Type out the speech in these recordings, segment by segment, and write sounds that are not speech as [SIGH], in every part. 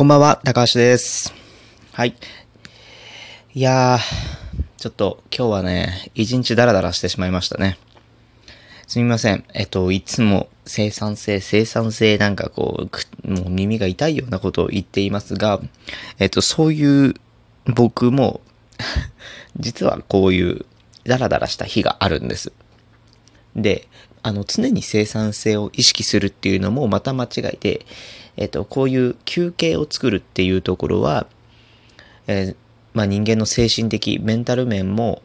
こんばんは、高橋です。はい。いやー、ちょっと今日はね、一日ダラダラしてしまいましたね。すみません。えっと、いつも生産性、生産性なんかこう、もう耳が痛いようなことを言っていますが、えっと、そういう僕も、[LAUGHS] 実はこういうダラダラした日があるんです。で、あの、常に生産性を意識するっていうのもまた間違いで、えっと、こういう休憩を作るっていうところは、えーまあ人間の精神的、メンタル面も、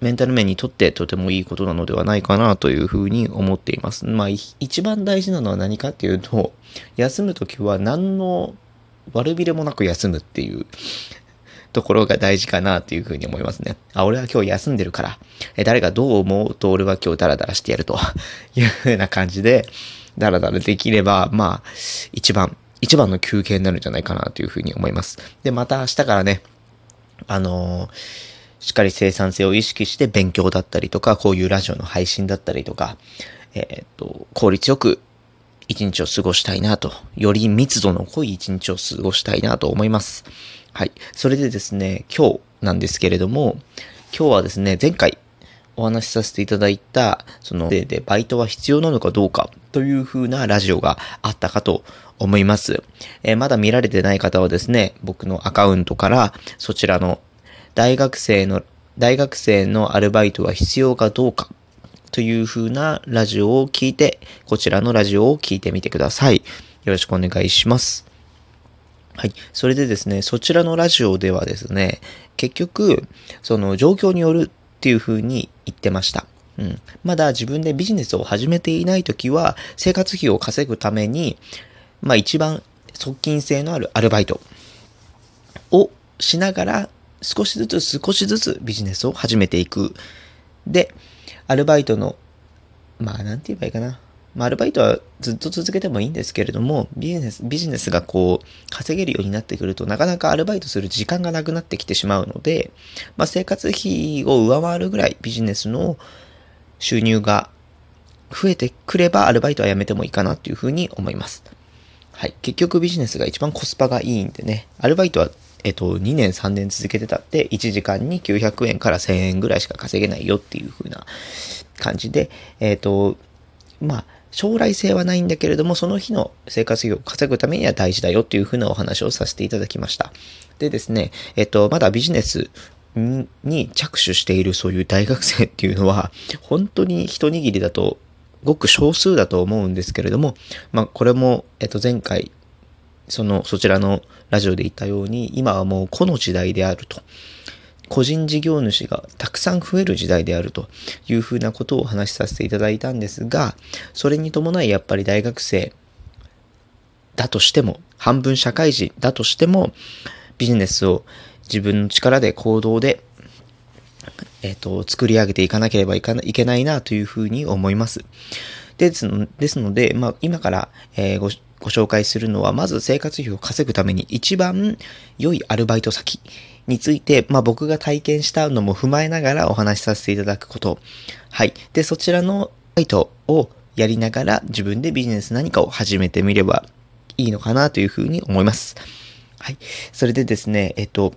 メンタル面にとってとてもいいことなのではないかなというふうに思っています。まあ一番大事なのは何かっていうと、休むときは何の悪びれもなく休むっていうところが大事かなというふうに思いますね。あ、俺は今日休んでるから、え誰がどう思うと俺は今日ダラダラしてやるというふうな感じで、ダラダラできれば、まあ、一番、一番の休憩になるんじゃないかなというふうに思います。で、また明日からね、あのーしっかり生産性を意識して勉強だったりとか、こういうラジオの配信だったりとか、えーっと、効率よく一日を過ごしたいなと、より密度の濃い一日を過ごしたいなと思います。はい。それでですね、今日なんですけれども、今日はですね、前回お話しさせていただいた、その、で、で、バイトは必要なのかどうかという風なラジオがあったかと思います。えーまだ見られてない方はですね、僕のアカウントからそちらの大学生の、大学生のアルバイトは必要かどうかという風なラジオを聞いて、こちらのラジオを聞いてみてください。よろしくお願いします。はい。それでですね、そちらのラジオではですね、結局、その状況によるっていう風に言ってました。うん。まだ自分でビジネスを始めていない時は、生活費を稼ぐために、まあ一番側近性のあるアルバイトをしながら、少しずつ少しずつビジネスを始めていく。で、アルバイトの、まあなんて言えばいいかな。まあアルバイトはずっと続けてもいいんですけれども、ビジネス、ビジネスがこう、稼げるようになってくると、なかなかアルバイトする時間がなくなってきてしまうので、まあ生活費を上回るぐらいビジネスの収入が増えてくれば、アルバイトはやめてもいいかなというふうに思います。はい。結局ビジネスが一番コスパがいいんでね、アルバイトは、えっと、2年3年続けてたって、1時間に900円から1000円ぐらいしか稼げないよっていう風な感じで、えっと、まあ、将来性はないんだけれども、その日の生活費を稼ぐためには大事だよっていう風なお話をさせていただきました。でですね、えっと、まだビジネスにに着手しているそういう大学生っていうのは、本当に一握りだと、ごく少数だと思うんですけれども、まあ、これも、えっと、前回、その、そちらのラジオで言ったように、今はもうこの時代であると。個人事業主がたくさん増える時代であるというふうなことをお話しさせていただいたんですが、それに伴いやっぱり大学生だとしても、半分社会人だとしても、ビジネスを自分の力で行動で、えっ、と、作り上げていかなければいかないけないなというふうに思います。ですのですので、まあ、今から、えーごご紹介するのは、まず生活費を稼ぐために一番良いアルバイト先について、まあ、僕が体験したのも踏まえながらお話しさせていただくこと。はい。で、そちらのバイトをやりながら自分でビジネス何かを始めてみればいいのかなというふうに思います。はい。それでですね、えっと、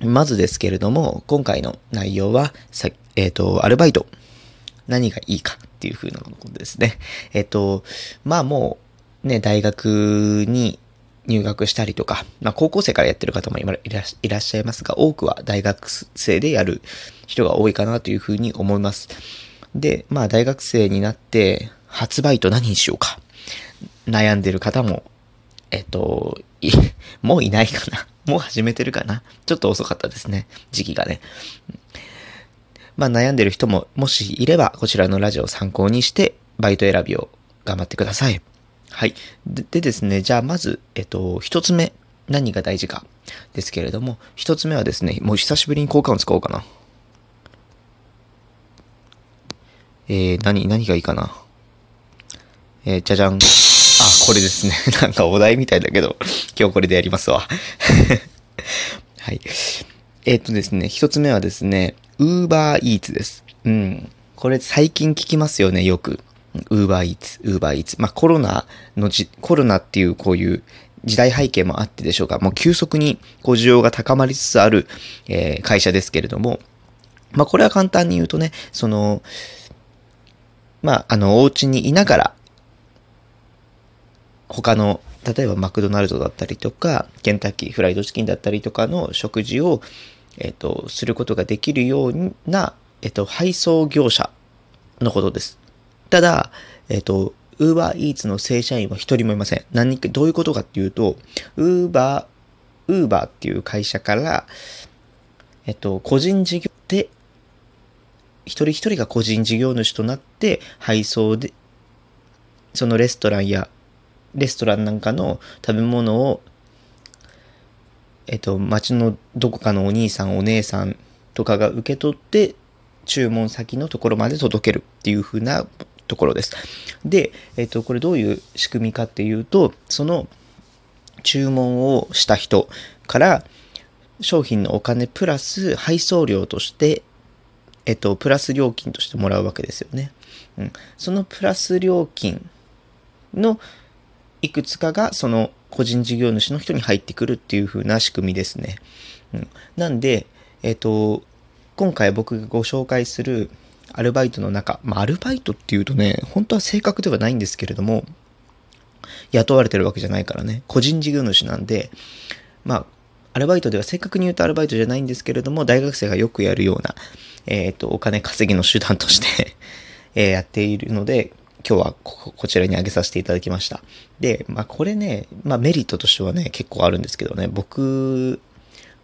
まずですけれども、今回の内容は、さえっ、と、アルバイト。何がいいかっていう風なことですね。えっ、と、まあもう、ね、大学に入学したりとか、まあ高校生からやってる方もいらいらっしゃいますが、多くは大学生でやる人が多いかなという風に思います。で、まあ大学生になって、初バイト何にしようか。悩んでる方もえっと、[LAUGHS] もういないかな。もう始めてるかな。ちょっと遅かったですね。時期がね。まあ悩んでる人ももしいれば、こちらのラジオを参考にして、バイト選びを頑張ってください。はい。ででですね、じゃあまず、えっと、一つ目、何が大事かですけれども、一つ目はですね、もう久しぶりに効果音使おうかな。えー、何、何がいいかな。えー、じゃじゃん。あ、これですね。[LAUGHS] なんかお題みたいだけど、今日これでやりますわ。[LAUGHS] はい。えっ、とですね、一つ目はですね、ウーバーイーツです。うん。これ最近聞きますよね、よく。ウーバーイーツ、ウーバーイーツ。まあコロナのじ、コロナっていうこういう時代背景もあってでしょうか、もう急速にこう需要が高まりつつある、えー、会社ですけれども、まあこれは簡単に言うとね、その、まああの、お家にいながら、他の、例えばマクドナルドだったりとか、ケンタッキーフライドチキンだったりとかの食事を、えっ、と、することができるような、えっ、と、配送業者のことです。ただ、えっ、と、ウーバーイーツの正社員は一人もいません。何か、どういうことかっていうと、ウーバー、ウーバーっていう会社から、えっと、個人事業で、一人一人が個人事業主となって配送で、そのレストランや、レストランなんかの食べ物を、えっと、街のどこかのお兄さんお姉さんとかが受け取って、注文先のところまで届けるっていう風なところです。で、えっ、と、これどういう仕組みかっていうと、その注文をした人から商品のお金プラス配送料として、えっ、と、プラス料金としてもらうわけですよね。うん。そのプラス料金のいくつかがその個人事業主の人に入ってくるっていう風な仕組みですね。うん。なんで、えっ、と、今回僕がご紹介するアルバイトの中、まあ、アルバイトっていうとね、本当は正確ではないんですけれども、雇われてるわけじゃないからね、個人事業主なんで、まあ、アルバイトでは正確に言うとアルバイトじゃないんですけれども、大学生がよくやるような、えっ、ー、と、お金稼ぎの手段として [LAUGHS] えやっているので、今日はここちらに挙げさせていただきました。で、まあこれね、まあメリットとしてはね、結構あるんですけどね、僕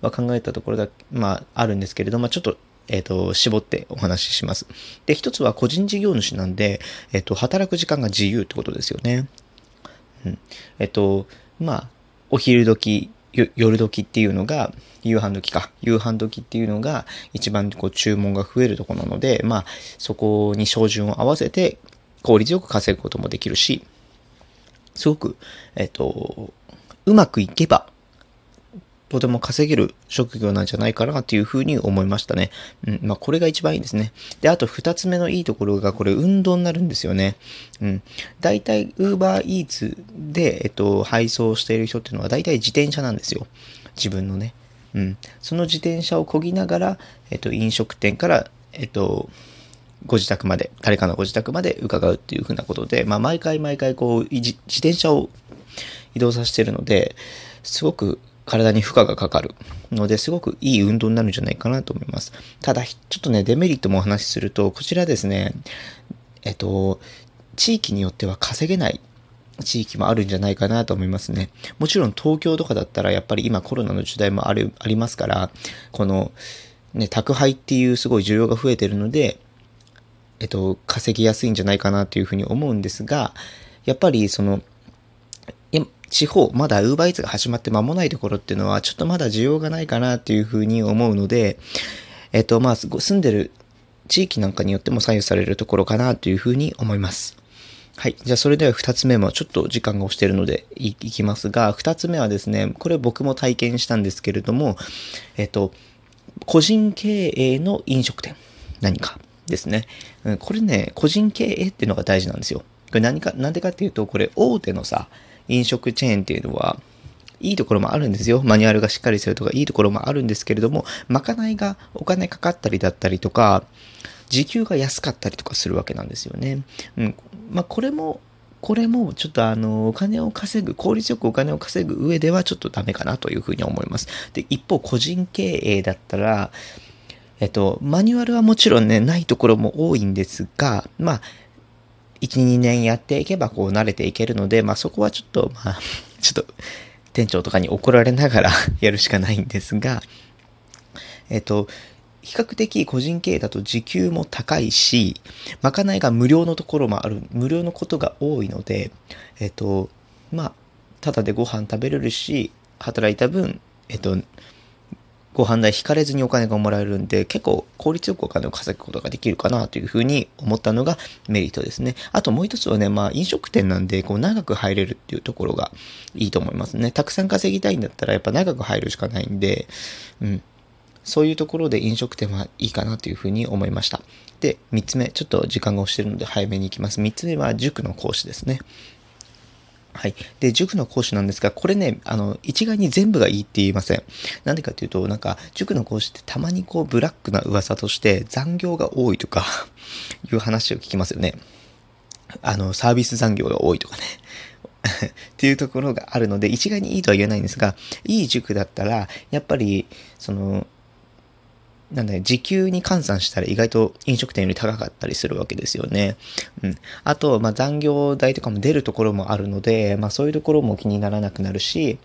は考えたところだ、まああるんですけれども、ちょっとえっ、ー、と、絞ってお話しします。で、一つは個人事業主なんで、えっ、ー、と、働く時間が自由ってことですよね。うん。えっ、ー、と、まあ、お昼時、夜時っていうのが、夕飯時か。夕飯時っていうのが一番こう注文が増えるとこなので、まあ、そこに照準を合わせて効率よく稼ぐこともできるし、すごく、えっと、うまくいけば、とても稼げる職業なんじゃないかなっていうふうに思いましたね。うん。まあ、これが一番いいですね。で、あと二つ目のいいところが、これ運動になるんですよね。うん。大体、ウーバーイーツで、えっと、配送している人っていうのは大体自転車なんですよ。自分のね。うん。その自転車を漕ぎながら、えっと、飲食店から、えっと、ご自宅まで、誰かのご自宅まで伺うっていうふうなことで、まあ、毎回毎回こう、自転車を移動させてるので、すごく体に負荷がかかるのですごくいい運動になるんじゃないかなと思います。ただ、ちょっとね、デメリットもお話しすると、こちらですね、えっと、地域によっては稼げない地域もあるんじゃないかなと思いますね。もちろん東京とかだったらやっぱり今コロナの時代もある、ありますから、この、ね、宅配っていうすごい需要が増えてるので、えっと、稼ぎやすいんじゃないかなというふうに思うんですが、やっぱりその、地方、まだ UberEats が始まって間もないところっていうのは、ちょっとまだ需要がないかなっていうふうに思うので、えっと、まあ、住んでる地域なんかによっても左右されるところかなというふうに思います。はい。じゃあ、それでは二つ目もちょっと時間が押してるのでいきますが、二つ目はですね、これ僕も体験したんですけれども、えっと、個人経営の飲食店。何かですね。これね、個人経営っていうのが大事なんですよ。これ何か、なんでかっていうと、これ大手のさ、飲食チェーンっていうのは、いいところもあるんですよ。マニュアルがしっかりしてるとか、いいところもあるんですけれども、まかないがお金かかったりだったりとか、時給が安かったりとかするわけなんですよね。うん。まあ、これも、これもちょっとあの、お金を稼ぐ、効率よくお金を稼ぐ上ではちょっとダメかなというふうに思います。で、一方、個人経営だったら、えっと、マニュアルはもちろんね、ないところも多いんですが、まあ、1、2年やっていけばこう慣れていけるので、まあそこはちょっと、まあ、[LAUGHS] ちょっと店長とかに怒られながら [LAUGHS] やるしかないんですが、えっと、比較的個人経営だと時給も高いし、まかないが無料のところもある、無料のことが多いので、えっと、まあ、ただでご飯食べれるし、働いた分、えっと、ご飯代引かれずにお金がもらえるんで、結構効率よくお金を稼ぐことができるかなというふうに思ったのがメリットですね。あともう一つはね、まあ飲食店なんで、こう長く入れるっていうところがいいと思いますね。たくさん稼ぎたいんだったらやっぱ長く入るしかないんで、うん。そういうところで飲食店はいいかなというふうに思いました。で、三つ目、ちょっと時間が押してるので早めに行きます。三つ目は塾の講師ですね。はい。で、塾の講師なんですが、これね、あの、一概に全部がいいって言いません。なんでかっていうと、なんか、塾の講師ってたまにこう、ブラックな噂として残業が多いとか [LAUGHS] いう話を聞きますよね。あの、サービス残業が多いとかね。[LAUGHS] っていうところがあるので、一概にいいとは言えないんですが、いい塾だったら、やっぱり、その、なんだね、時給に換算したら意外と飲食店より高かったりするわけですよね。うん。あと、まあ、残業代とかも出るところもあるので、まあ、そういうところも気にならなくなるし、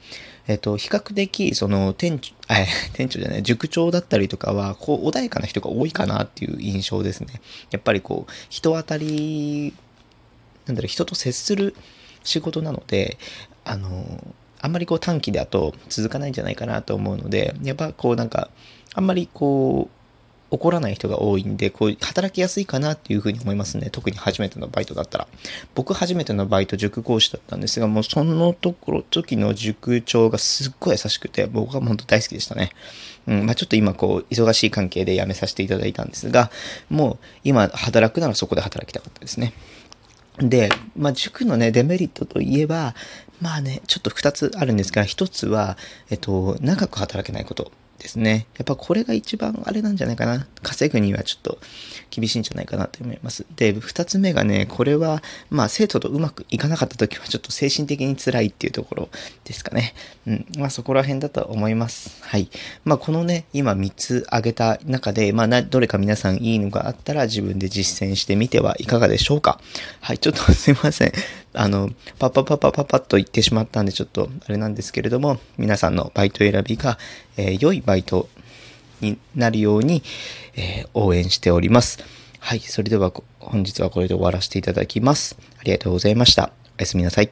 えっと、比較的、その、店長、え、[LAUGHS] 店長じゃない、塾長だったりとかは、こう、穏やかな人が多いかなっていう印象ですね。やっぱりこう、人当たり、なんだろう、人と接する仕事なので、あの、あんまりこう短期だと続かないんじゃないかなと思うので、やっぱこうなんか、あんまりこう、怒らない人が多いんで、こう、働きやすいかなっていうふうに思いますね。特に初めてのバイトだったら。僕初めてのバイト塾講師だったんですが、もうそのところ、時の塾長がすっごい優しくて、僕は本当大好きでしたね。うん、まあちょっと今こう、忙しい関係で辞めさせていただいたんですが、もう今働くならそこで働きたかったですね。で、まあ、塾のね、デメリットといえば、まあね、ちょっと2つあるんですが、1つは、えっと、長く働けないこと。ですね。やっぱこれが一番あれなんじゃないかな。稼ぐにはちょっと厳しいんじゃないかなと思います。で、二つ目がね、これは、まあ生徒とうまくいかなかった時はちょっと精神的に辛いっていうところですかね。うん。まあそこら辺だと思います。はい。まあこのね、今3つ挙げた中で、まあ、どれか皆さんいいのがあったら自分で実践してみてはいかがでしょうか。はい。ちょっとすいません。あの、パッパパパパパッと言ってしまったんでちょっとあれなんですけれども、皆さんのバイト選びが、えー、良いバイトになるように、えー、応援しております。はい。それでは本日はこれで終わらせていただきます。ありがとうございました。おやすみなさい。